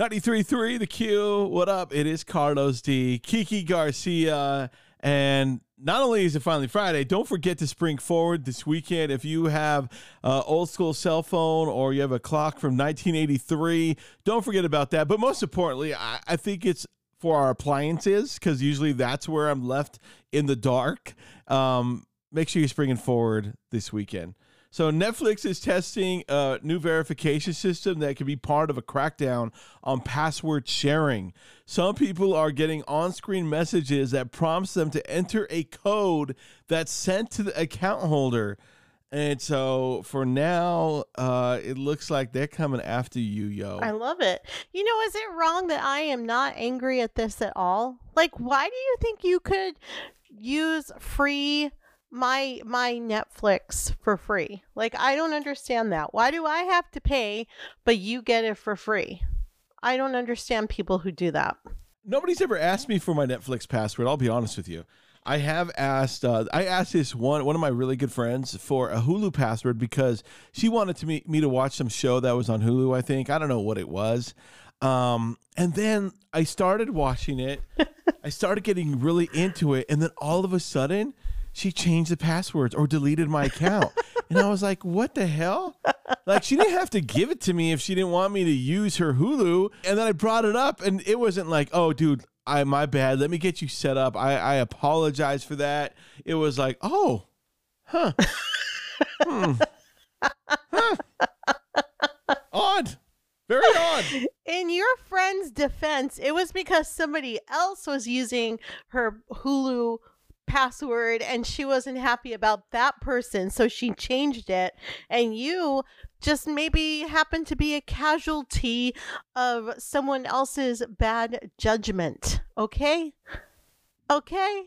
93.3 The Q. What up? It is Carlos D. Kiki Garcia. And not only is it finally Friday, don't forget to spring forward this weekend. If you have old school cell phone or you have a clock from 1983, don't forget about that. But most importantly, I, I think it's for our appliances because usually that's where I'm left in the dark. Um, make sure you're springing forward this weekend. So Netflix is testing a new verification system that could be part of a crackdown on password sharing. Some people are getting on-screen messages that prompts them to enter a code that's sent to the account holder. And so for now, uh, it looks like they're coming after you, yo. I love it. You know, is it wrong that I am not angry at this at all? Like, why do you think you could use free my my Netflix for free? Like, I don't understand that. Why do I have to pay, but you get it for free? I don't understand people who do that. Nobody's ever asked me for my Netflix password. I'll be honest with you. I have asked. Uh, I asked this one one of my really good friends for a Hulu password because she wanted to me, me to watch some show that was on Hulu. I think I don't know what it was. Um, and then I started watching it. I started getting really into it, and then all of a sudden, she changed the passwords or deleted my account. and I was like, what the hell? Like, she didn't have to give it to me if she didn't want me to use her Hulu. And then I brought it up, and it wasn't like, oh, dude, I my bad. Let me get you set up. I, I apologize for that. It was like, oh, huh. hmm. huh. Odd. Very odd. In your friend's defense, it was because somebody else was using her Hulu password and she wasn't happy about that person, so she changed it. And you just maybe happened to be a casualty of someone else's bad judgment. Okay? Okay?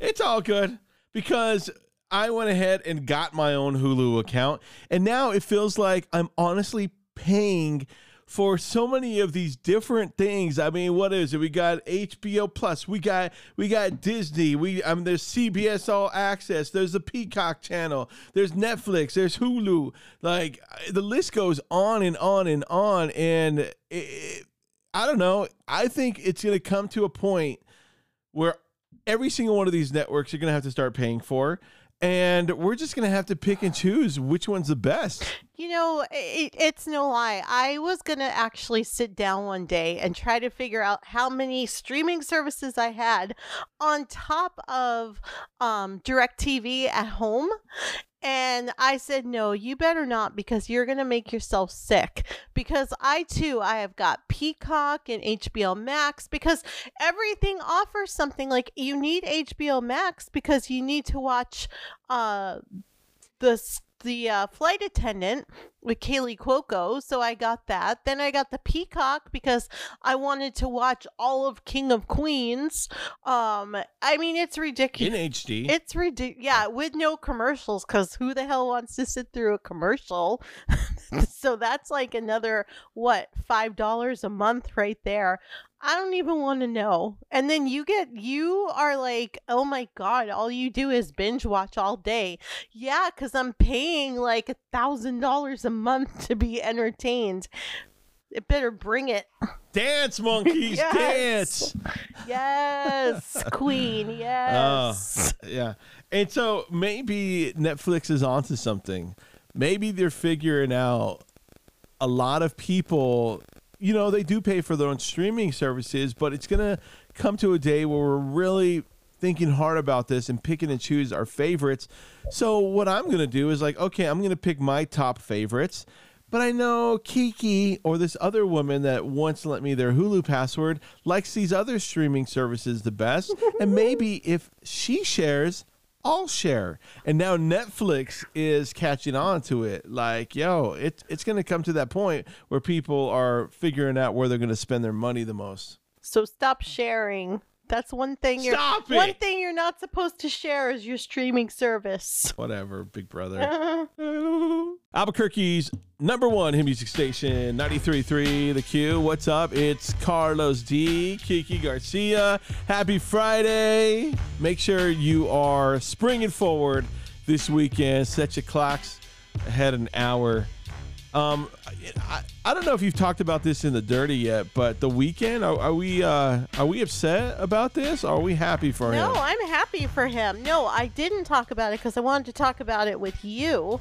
It's all good because I went ahead and got my own Hulu account. And now it feels like I'm honestly paying for so many of these different things. I mean, what is it? We got HBO Plus, we got we got Disney, we I mean there's CBS All Access, there's the Peacock channel, there's Netflix, there's Hulu. Like the list goes on and on and on and it, it, I don't know. I think it's going to come to a point where every single one of these networks you're going to have to start paying for and we're just to have to pick and choose which one's the best. You know, it, it's no lie. I was to actually sit down one day and try to figure out how many streaming services I had on top of um, DirecTV at home. And I said, no, you better not because you're going to make yourself sick. Because I too, I have got Peacock and HBO Max because everything offers something like you need HBO Max because you need to watch uh, the the uh, flight attendant with Kaley Cuoco, so I got that. Then I got the Peacock because I wanted to watch all of King of Queens. Um, I mean, it's ridiculous in HD. It's ridiculous, yeah, with no commercials. Because who the hell wants to sit through a commercial? so that's like another what five dollars a month right there. I don't even want to know. And then you get, you are like, oh my God, all you do is binge watch all day. Yeah, because I'm paying like a thousand dollars a month to be entertained. It better bring it. Dance, monkeys, yes. dance. Yes, queen, yes. Uh, yeah. And so maybe Netflix is onto something. Maybe they're figuring out a lot of people you know, they do pay for their own streaming services, but it's going to come to a day where we're really thinking hard about this and picking and choose our favorites. So what I'm going to do is like, okay, I'm going to pick my top favorites. But I know Kiki or this other woman that once lent me their Hulu password likes these other streaming services the best. and maybe if she shares, I'll share. And now Netflix is catching on to it. Like, yo, it, it's going to come to that point where people are figuring out where they're going to spend their money the most. So stop sharing. That's one thing you're Stop it! one thing you're not supposed to share is your streaming service. Whatever, big brother. Albuquerque's number one hit music station, 93.3 The Q. What's up? It's Carlos D, Kiki Garcia. Happy Friday. Make sure you are springing forward this weekend. Set your clocks ahead an hour. Um, I, I don't know if you've talked about this in the dirty yet, but The Weeknd are, are we uh, are we upset about this? Or are we happy for him? No. I'm happy for him. No, I didn't talk about it because I wanted to talk about it with you.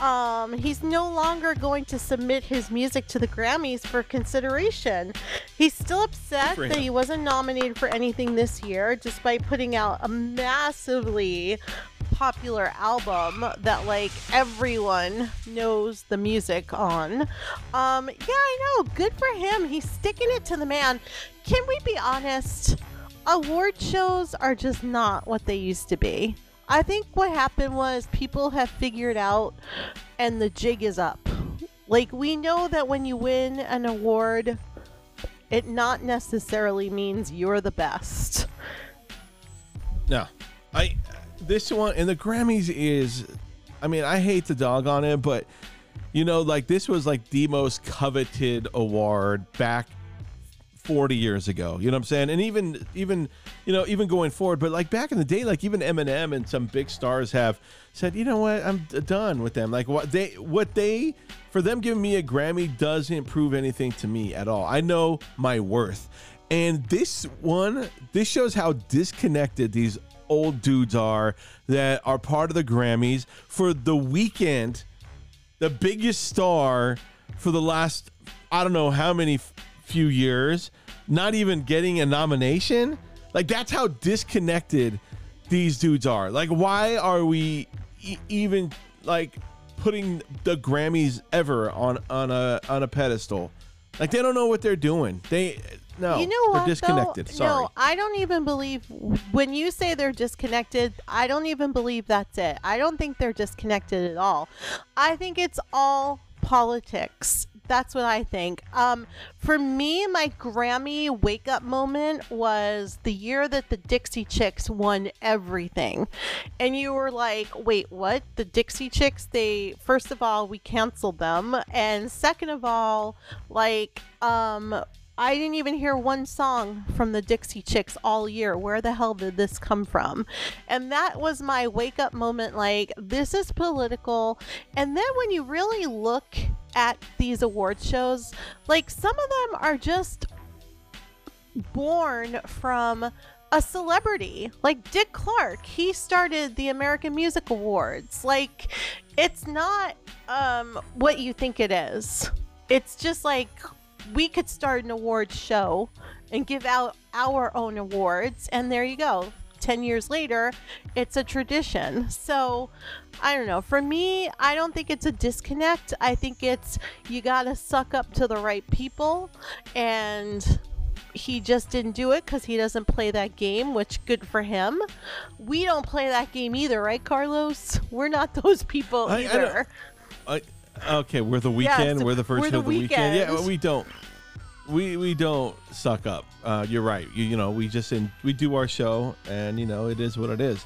Um, he's no longer going to submit his music to the Grammys for consideration. He's still upset that he wasn't nominated for anything this year, despite putting out a massively popular album that like everyone knows the music on. Um, yeah, I know. Good for him. He's sticking it to the man. Can we be honest? Award shows are just not what they used to be. I think what happened was people have figured out and the jig is up. Like we know that when you win an award, it not necessarily means you're the best. No, I this one and the Grammys is. I mean, I hate to dog on it, but you know, like this was like the most coveted award back 40 years ago. You know what I'm saying? And even even you know even going forward, but like back in the day, like even Eminem and some big stars have said, you know what, I'm d- done with them. Like what they what they for them giving me a Grammy doesn't prove anything to me at all. I know my worth. And this one, this shows how disconnected these old dudes are that are part of the Grammys for The Weeknd the biggest star for the last I don't know how many f- few years, not even getting a nomination. Like that's how disconnected these dudes are. Like why are we e- even like putting the Grammys ever on on a on a pedestal? Like they don't know what they're doing. They no, you know they're what? disconnected. Though? Sorry. No, I don't even believe when you say they're disconnected. I don't even believe that's it. I don't think they're disconnected at all. I think it's all politics. That's what I think. Um, for me, my Grammy wake up moment was the year that the Dixie Chicks won everything. And you were like, wait, what? The Dixie Chicks, they, first of all, we canceled them. And second of all, like, um, I didn't even hear one song from the Dixie Chicks all year. Where the hell did this come from? And that was my wake up moment like, this is political. And then when you really look at these award shows, like some of them are just born from a celebrity like Dick Clark. He started the American Music Awards. Like it's not um what you think it is. It's just like we could start an award show and give out our own awards and there you go. 10 years later, it's a tradition. So, I don't know. For me, I don't think it's a disconnect. I think it's you got to suck up to the right people and he just didn't do it because he doesn't play that game, which good for him. We don't play that game either, right, Carlos? We're not those people I either. I, okay, we're The Weeknd. Yes, we're the 1st we're of the The Weeknd. Yeah, weekend. we don't. We we don't suck up. Uh, you're right. You, you know, we just in, we do our show, and you know, it is what it is.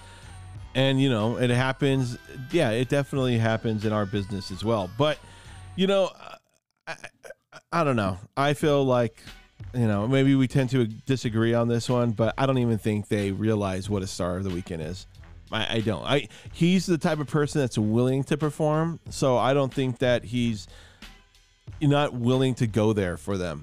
And you know, it happens. Yeah, it definitely happens in our business as well. But you know, I, I, I don't know. I feel like you know maybe we tend to disagree on this one, but I don't even think they realize what a star of The Weeknd is. I, I don't. I he's the type of person that's willing to perform, so I don't think that he's not willing to go there for them.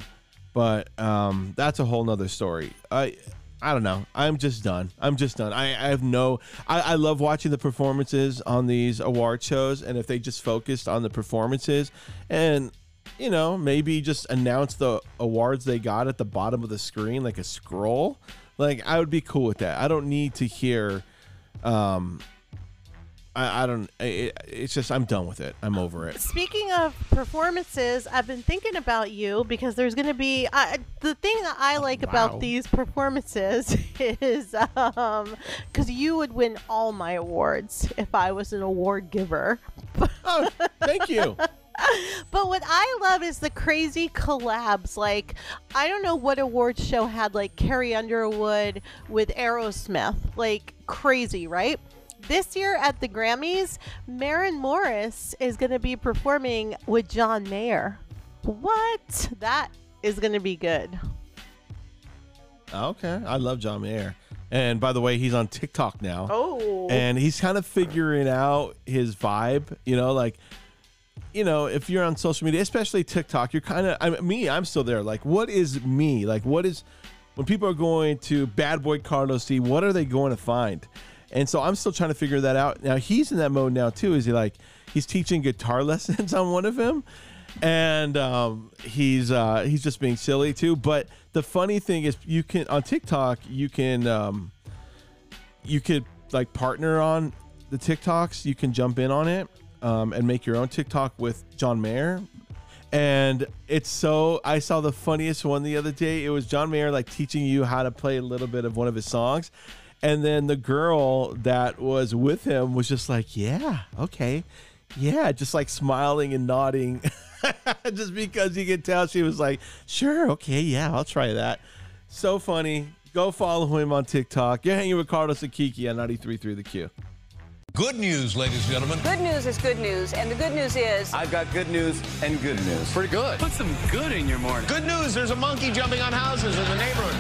But um, that's a whole nother story. I I don't know. I'm just done. I'm just done. I, I have no. I, I love watching the performances on these award shows, and if they just focused on the performances, and you know maybe just announce the awards they got at the bottom of the screen like a scroll, like I would be cool with that. I don't need to hear. Um, I, I don't. It, it's just I'm done with it. I'm over it. Speaking of performances, I've been thinking about you because there's going to be uh, the thing that I like Wow. about these performances is um because you would win all my awards if I was an award giver. Oh, thank you. But what I love is the crazy collabs. Like, I don't know what award show had like Carrie Underwood with Aerosmith. Like, crazy, right? This year at the Grammys, Maren Morris is going to be performing with John Mayer. What? That is going to be good. Okay, I love John Mayer. And by the way, he's on TikTok now. Oh. and he's kind of figuring out his vibe you know like you know, if you're on social media, especially TikTok, you're kind of I mean, me. I'm still there. Like, what is me? Like, what is when people are going to Bad Boy Carlos D? What are they going to find? And so I'm still trying to figure that out. Now he's in that mode now too. Is he like he's teaching guitar lessons on one of him, and um, he's uh, he's just being silly too. But the funny thing is, you can on TikTok you can um, you could like partner on the TikToks. You can jump in on it um, and make your own TikTok with John Mayer. And it's so I saw the funniest one the other day. It was John Mayer like teaching you how to play a little bit of one of his songs. And then the girl that was with him was just like, Yeah, okay. Yeah, just like smiling and nodding. just because you could tell she was like, Sure, okay, yeah, I'll try that. So funny. Go follow him on TikTok. You're hanging with Carlos and Kiki on 93.3 The Q. Good news, ladies and gentlemen. Good news is good news, and the good news is I've got good news and good news. Pretty good. Put some good in your morning. Good news, there's a monkey jumping on houses in the neighborhood.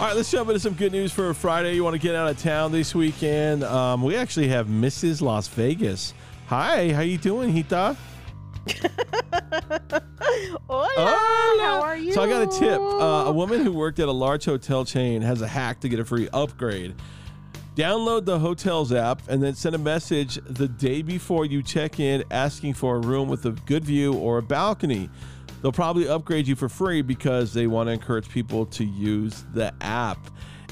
All right, let's jump into some good news for Friday. You want to get out of town this weekend? Um, we actually have Mrs. Las Vegas. Hi, how you doing, Hita? Hola, Hola. how are you? So I got a tip. Uh, a woman who worked at a large hotel chain has a hack to get a free upgrade. Download the hotel's app and then send a message the day before you check in asking for a room with a good view or a balcony. They'll probably upgrade you for free because they want to encourage people to use the app.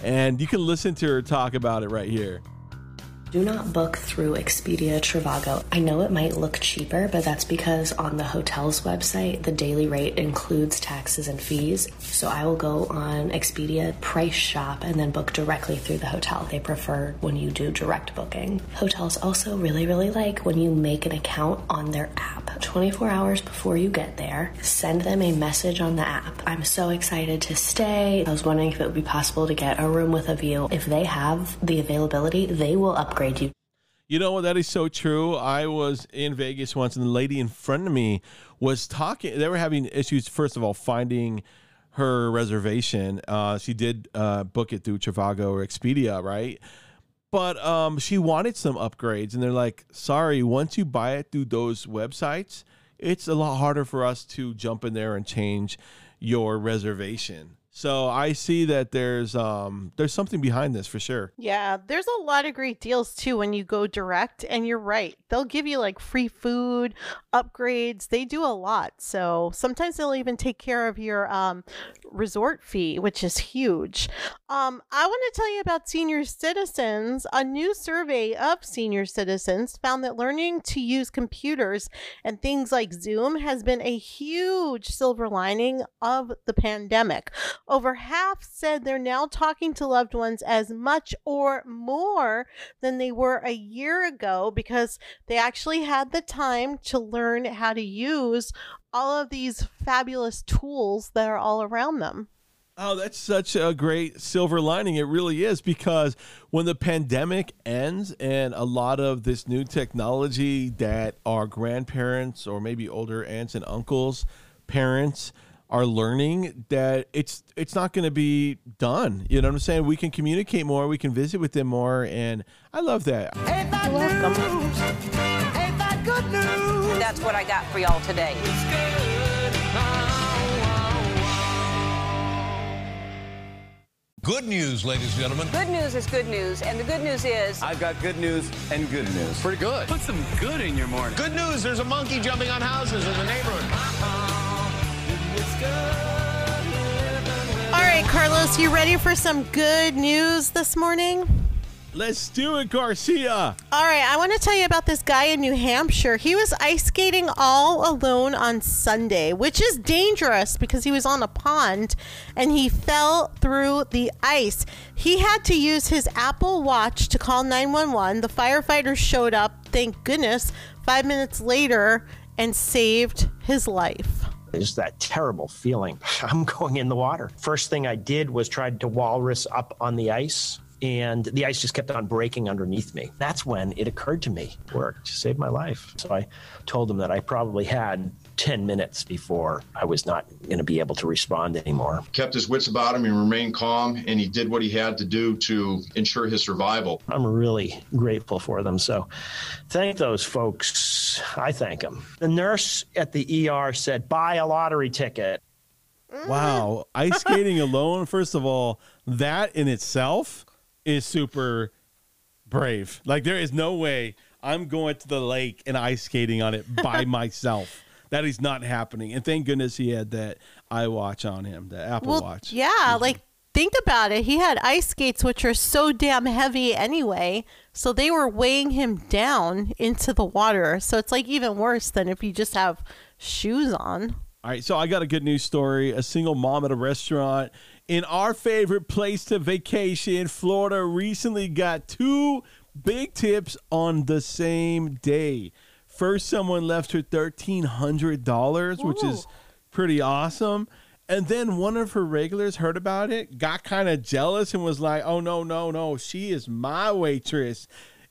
And you can listen to her talk about it right here. Do not book through Expedia Trivago. I know it might look cheaper, but that's because on the hotel's website, the daily rate includes taxes and fees. So I will go on Expedia, price shop, and then book directly through the hotel. They prefer when you do direct booking. Hotels also really, really like when you make an account on their app. 24 hours before you get there, send them a message on the app. I'm so excited to stay. I was wondering if it would be possible to get a room with a view. If they have the availability, they will upgrade you. You know what? That is so true. I was in Vegas once, and the lady in front of me was talking. They were having issues, first of all, finding her reservation. Uh, she did uh, book it through Trivago or Expedia, right? But um, she wanted some upgrades, and they're like, "Sorry, once you buy it through those websites, it's a lot harder for us to jump in there and change your reservation." So I see that there's um there's something behind this for sure. Yeah, there's a lot of great deals too when you go direct, and you're right. They'll give you like free food, upgrades. They do a lot. So sometimes they'll even take care of your um, resort fee, which is huge. Um, I want to tell you about senior citizens. A new survey of senior citizens found that learning to use computers and things like Zoom has been a huge silver lining of the pandemic. Over half said they're now talking to loved ones as much or more than they were a year ago because they actually had the time to learn how to use all of these fabulous tools that are all around them. Oh, that's such a great silver lining. It really is because when the pandemic ends and a lot of this new technology that our grandparents or maybe older aunts and uncles, parents, are learning that it's it's not going to be done. You know what I'm saying? We can communicate more, we can visit with them more, and I love that. Ain't that news? Ain't that good news? That's what I got for y'all today. Good news, ladies and gentlemen. Good news is good news, and the good news is I've got good news and good news. Pretty good. Put some good in your morning. Good news, there's a monkey jumping on houses in the neighborhood. All right, Carlos, you ready for some good news this morning? Let's do it, Garcia. All right, I want to tell you about this guy in New Hampshire. He was ice skating all alone on Sunday, which is dangerous because he was on a pond and he fell through the ice. He had to use his Apple Watch to call 911. The firefighters showed up, thank goodness, five minutes later and saved his life. It's that terrible feeling. I'm going in the water. First thing I did was tried to walrus up on the ice. And the ice just kept on breaking underneath me. That's when it occurred to me, work to save my life. So I told him that I probably had 10 minutes before I was not going to be able to respond anymore. Kept his wits about him and remained calm, and he did what he had to do to ensure his survival. I'm really grateful for them. So thank those folks. I thank them. The nurse at the ER said, buy a lottery ticket. Wow. Ice skating alone, first of all, that in itself is super brave. Like there is no way I'm going to the lake and ice skating on it by myself. That is not happening. And thank goodness he had that iWatch on him, the Apple well, Watch. yeah, mm-hmm. like think about it. He had ice skates, which are so damn heavy anyway. So they were weighing him down into the water. So it's like even worse than if you just have shoes on. All right, so I got a good news story. A single mom at a restaurant in our favorite place to vacation, Florida, recently got two big tips on the same day. First, someone left her $1,300, which is pretty awesome. And then one of her regulars heard about it, got kind of jealous, and was like, oh, no, no, no, she is my waitress.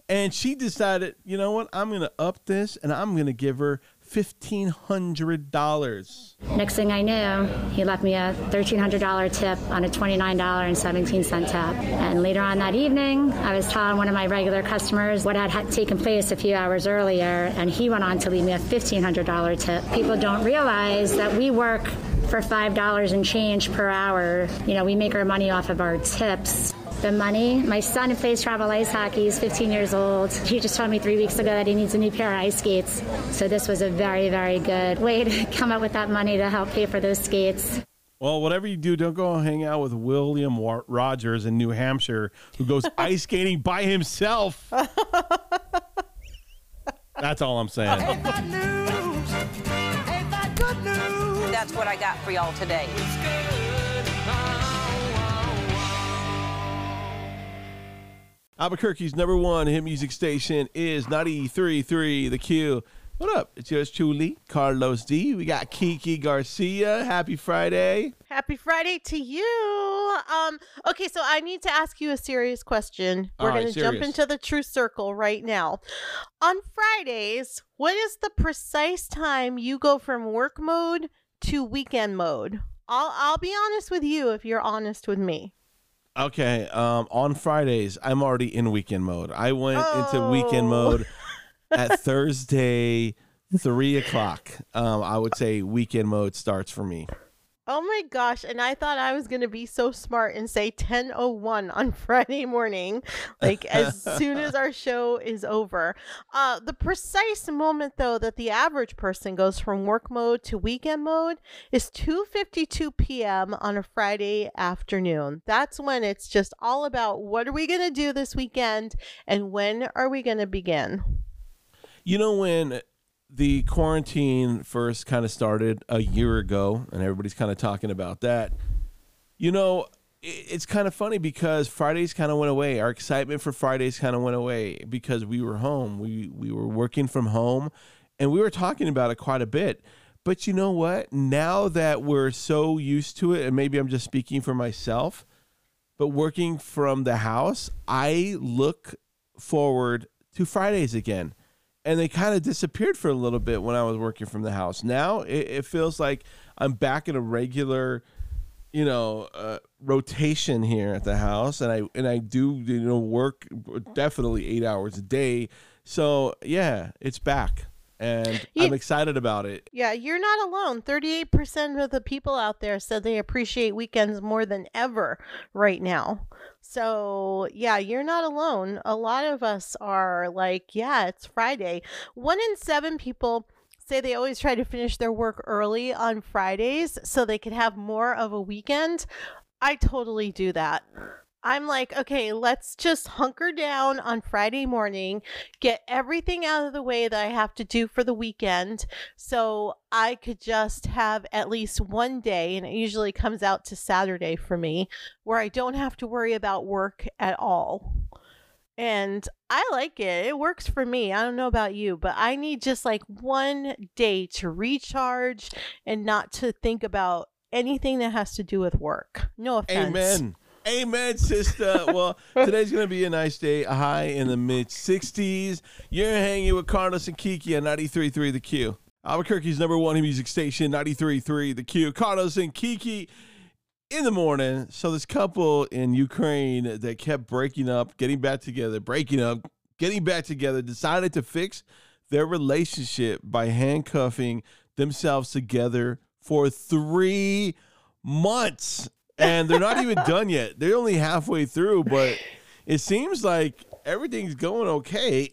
And she decided, you know what? I'm going to up this and I'm going to give her $1,500. Next thing I knew, he left me a $1,300 tip on a $29.17 tip. And later on that evening, I was telling one of my regular customers what had taken place a few hours earlier, and he went on to leave me a $1,500 tip. People don't realize that we work for $5 and change per hour. You know, we make our money off of our tips the money. My son plays travel ice hockey. He's 15 years old. He just told me three weeks ago that he needs a new pair of ice skates. So this was a very, very good way to come up with that money to help pay for those skates. Well, whatever you do, don't go hang out with William Rogers in New Hampshire, who goes ice skating by himself. That's all I'm saying. That's what I got for y'all today. Albuquerque's number one hit music station is 93.3 The Q. What up? It's yours truly, Carlos D. We got Kiki Garcia. Happy Friday. Happy Friday to you. Um, okay, so I need to ask you a serious question. We're right, going to jump into the true circle right now. On Fridays, what is the precise time you go from work mode to weekend mode? I'll I'll be honest with you if you're honest with me. Okay, um, on Fridays, I'm already in weekend mode. I went into weekend Oh. mode at Thursday, 3 o'clock. Um, I would say weekend mode starts for me. Oh my gosh, and I thought I was going to be so smart and say 10:01 on Friday morning, like as soon as our show is over. Uh the precise moment though that the average person goes from work mode to weekend mode is 2:52 p.m. on a Friday afternoon. That's when it's just all about what are we going to do this weekend and when are we going to begin? You know when the quarantine first kind of started a year ago, and everybody's kind of talking about that. You know, it's kind of funny because Fridays kind of went away. Our excitement for Fridays kind of went away because we were home. We we were working from home, and we were talking about it quite a bit. But you know what? Now that we're so used to it, and maybe I'm just speaking for myself, but working from the house, I look forward to Fridays again. And they kind of disappeared for a little bit when I was working from the house. Now it, it feels like I'm back in a regular, you know, uh, rotation here at the house, and I and I do you know work definitely eight hours a day. So yeah, it's back, and You- I'm excited about it. Yeah, you're not alone. 38% of the people out there said they appreciate weekends more than ever right now. So, yeah, you're not alone. A lot of us are like, yeah, it's Friday. One in seven people say they always try to finish their work early on Fridays so they could have more of a weekend. I totally do that. I'm like, okay, let's just hunker down on Friday morning, get everything out of the way that I have to do for the weekend so I could just have at least one day, and it usually comes out to Saturday for me, where I don't have to worry about work at all. And I like it. It works for me. I don't know about you, but I need just like one day to recharge and not to think about anything that has to do with work. No offense. Amen. Amen, sister. Well, today's going to be a nice day. A high in the mid 60s. You're hanging with Carlos and Kiki on 93.3 The Q. Albuquerque's number one music station, 93.3 The Q. Carlos and Kiki in the morning. So this couple in Ukraine that kept breaking up, getting back together, breaking up, getting back together, decided to fix their relationship by handcuffing themselves together for three months. And they're not even done yet. They're only halfway through, but it seems like everything's going okay.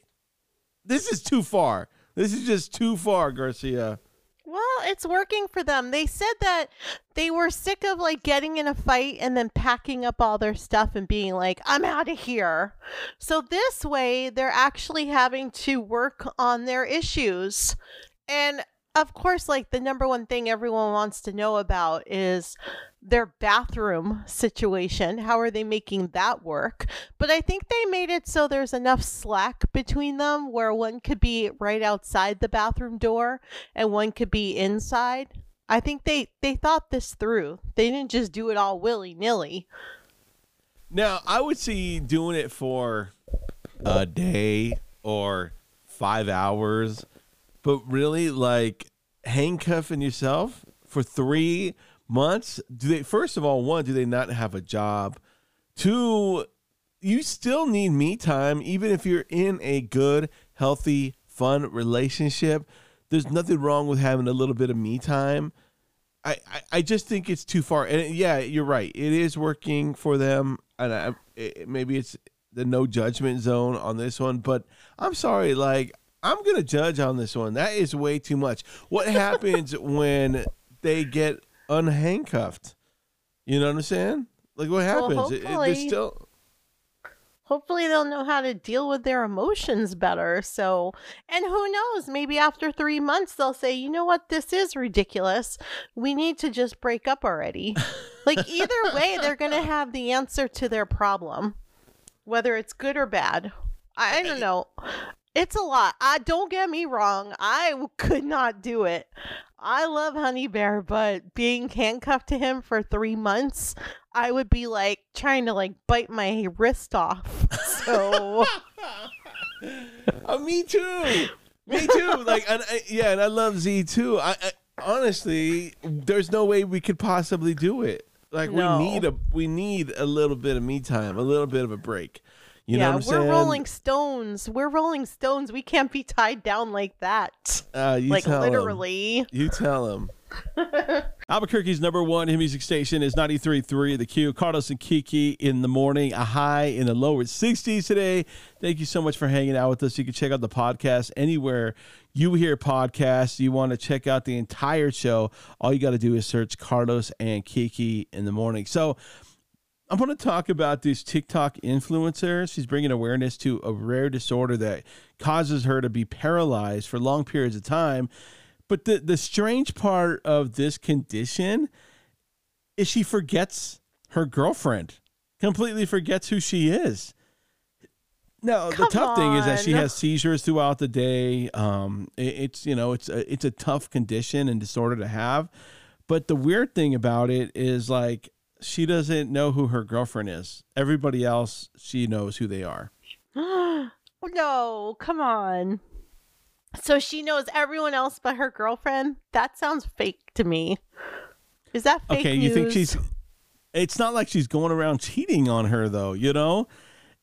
This is too far. This is just too far, Garcia. Well, it's working for them. They said that they were sick of like getting in a fight and then packing up all their stuff and being like, I'm out of here. So this way, they're actually having to work on their issues. And of course, like the number one thing everyone wants to know about is their bathroom situation. How are they making that work? But I think they made it so there's enough slack between them where one could be right outside the bathroom door and one could be inside. I think they they thought this through. They didn't just do it all willy nilly. Now, I would see doing it for a day or five hours, but really, like handcuffing yourself for three months. Do they? First of all, one, do they not have a job? Two, you still need me time, even if you're in a good, healthy, fun relationship. There's nothing wrong with having a little bit of me time. I, I, I just think it's too far. And yeah, you're right. It is working for them. And I, it, maybe it's the no judgment zone on this one. But I'm sorry. Like, I'm going to judge on this one. That is way too much. What happens when they get unhandcuffed? You know what I'm saying? Like, what happens? Well, It- it- hopefully- they're still. Hopefully they'll know how to deal with their emotions better. So, and who knows, maybe after 3 months they'll say, "You know what? This is ridiculous. We need to just break up already." like either way, they're going to have the answer to their problem, whether it's good or bad. I, I don't eh, know. It's a lot. I don't get me wrong. I could not do it. I love Honey Bear, but being handcuffed to him for three months, I would be like trying to like bite my wrist off. So Oh, me too. Me too. Like, and I, yeah, and I love Z too. I, I honestly, there's no way we could possibly do it. Like, No. we need a we need a little bit of me time, a little bit of a break. You yeah, know what I'm we're saying? Rolling Stones. We're Rolling Stones. We can't be tied down like that. Uh, you like literally. You tell him. Albuquerque's number one hit music station is 93.3 The Q. Carlos and Kiki in the morning, a high in the lower 60s today. Thank you so much for hanging out with us. You can check out the podcast anywhere you hear podcasts. You want to check out the entire show. All you got to do is search Carlos and Kiki in the morning. So, I'm going to talk about this TikTok influencer. She's bringing awareness to a rare disorder that causes her to be paralyzed for long periods of time. But the, the strange part of this condition is she forgets her girlfriend, completely forgets who she is. No, the Come tough thing is that she has seizures throughout the day. Um, it- it's you know it's a, it's a tough condition and disorder to have. But the weird thing about it is like she doesn't know who her girlfriend is. Everybody else, she knows who they are. no, come on. So she knows everyone else but her girlfriend? That sounds fake to me. Is that fake okay, you think she's? It's not like she's going around cheating on her though. You know,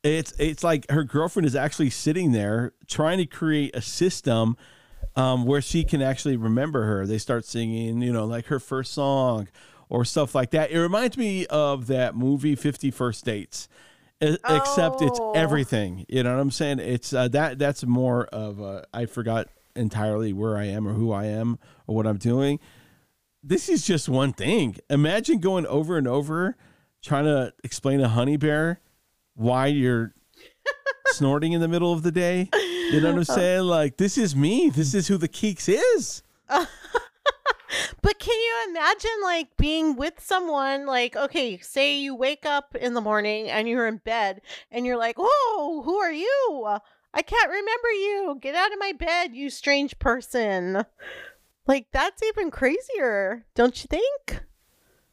it's it's like her girlfriend is actually sitting there trying to create a system um, where she can actually remember her. They start singing, you know, like her first song or stuff like that. It reminds me of that movie Fifty First Dates. e- Except it's Oh. everything, you know what I'm saying? It's uh, that that's more of a, I forgot entirely where I am or who I am or what I'm doing this is just one thing. Imagine going over and over trying to explain to Honey Bear why you're snorting in the middle of the day. You know what I'm saying? Like, this is me. This is who the Keeks is. But can you imagine like being with someone like okay, say you wake up in the morning and you're in bed and you're like, "Whoa, who are you? I can't remember you. Get out of my bed, you strange person." Like that's even crazier, don't you think?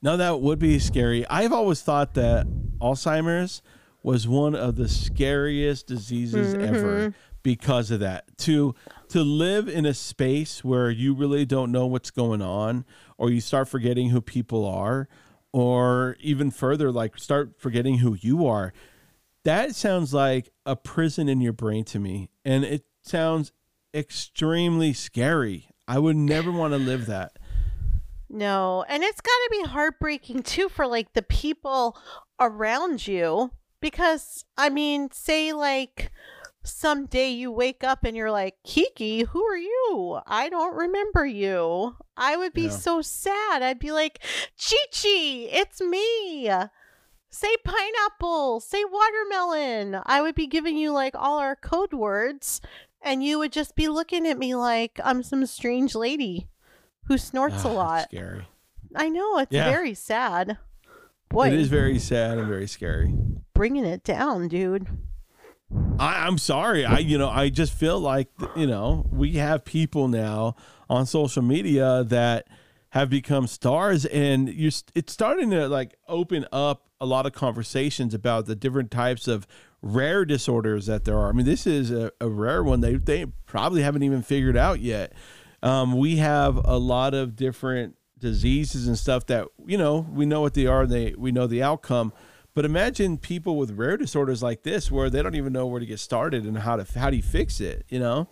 No, that would be scary. I've always thought that Alzheimer's was one of the scariest diseases ever mm-hmm. Because of that. To to live in a space where you really don't know what's going on or you start forgetting who people are or even further like start forgetting who you are. That sounds like a prison in your brain to me and it sounds extremely scary. I would never want to live that. No, and it's got to be heartbreaking too for like the people around you because I mean, say like someday you wake up and you're like, Kiki, who are you? I don't remember you. I would be Yeah. so sad. I'd be like, Chi Chi, it's me. Say pineapple, say watermelon. I would be giving you like all our code words, and you would just be looking at me like I'm some strange lady who snorts Ah, a lot. Scary. I know it's Yeah. very sad. Boy, It is very sad and very scary. bringing it down, dude. I, I'm sorry. I you know I just feel like you know we have people now on social media that have become stars, and you're it's starting to like open up a lot of conversations about the different types of rare disorders that there are. I mean, this is a, a rare one they they probably haven't even figured out yet. Um, we have a lot of different diseases and stuff that you know we know what they are. They we know the outcome. But imagine people with rare disorders like this, where they don't even know where to get started and how to how do you fix it? You know?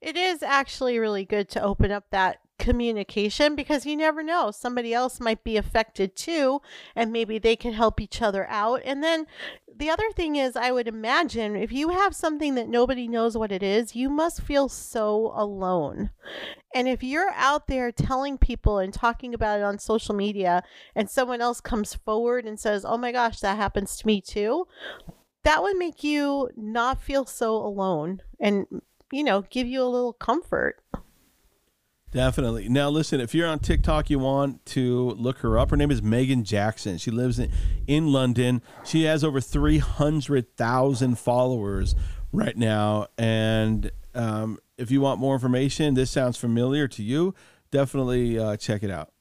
It is actually really good to open up that communication because you never know. Somebody else might be affected too, and maybe they can help each other out. And then the other thing is, I would imagine if you have something that nobody knows what it is, you must feel so alone. And if you're out there telling people and talking about it on social media, and someone else comes forward and says, Oh my gosh, that happens to me too, that would make you not feel so alone and, you know, give you a little comfort. Definitely. Now, listen, if you're on TikTok, you want to look her up. Her name is Megan Jackson. She lives in, in London. She has over 300,000 followers right now. And um, if you want more information, this sounds familiar to you, definitely uh, check it out.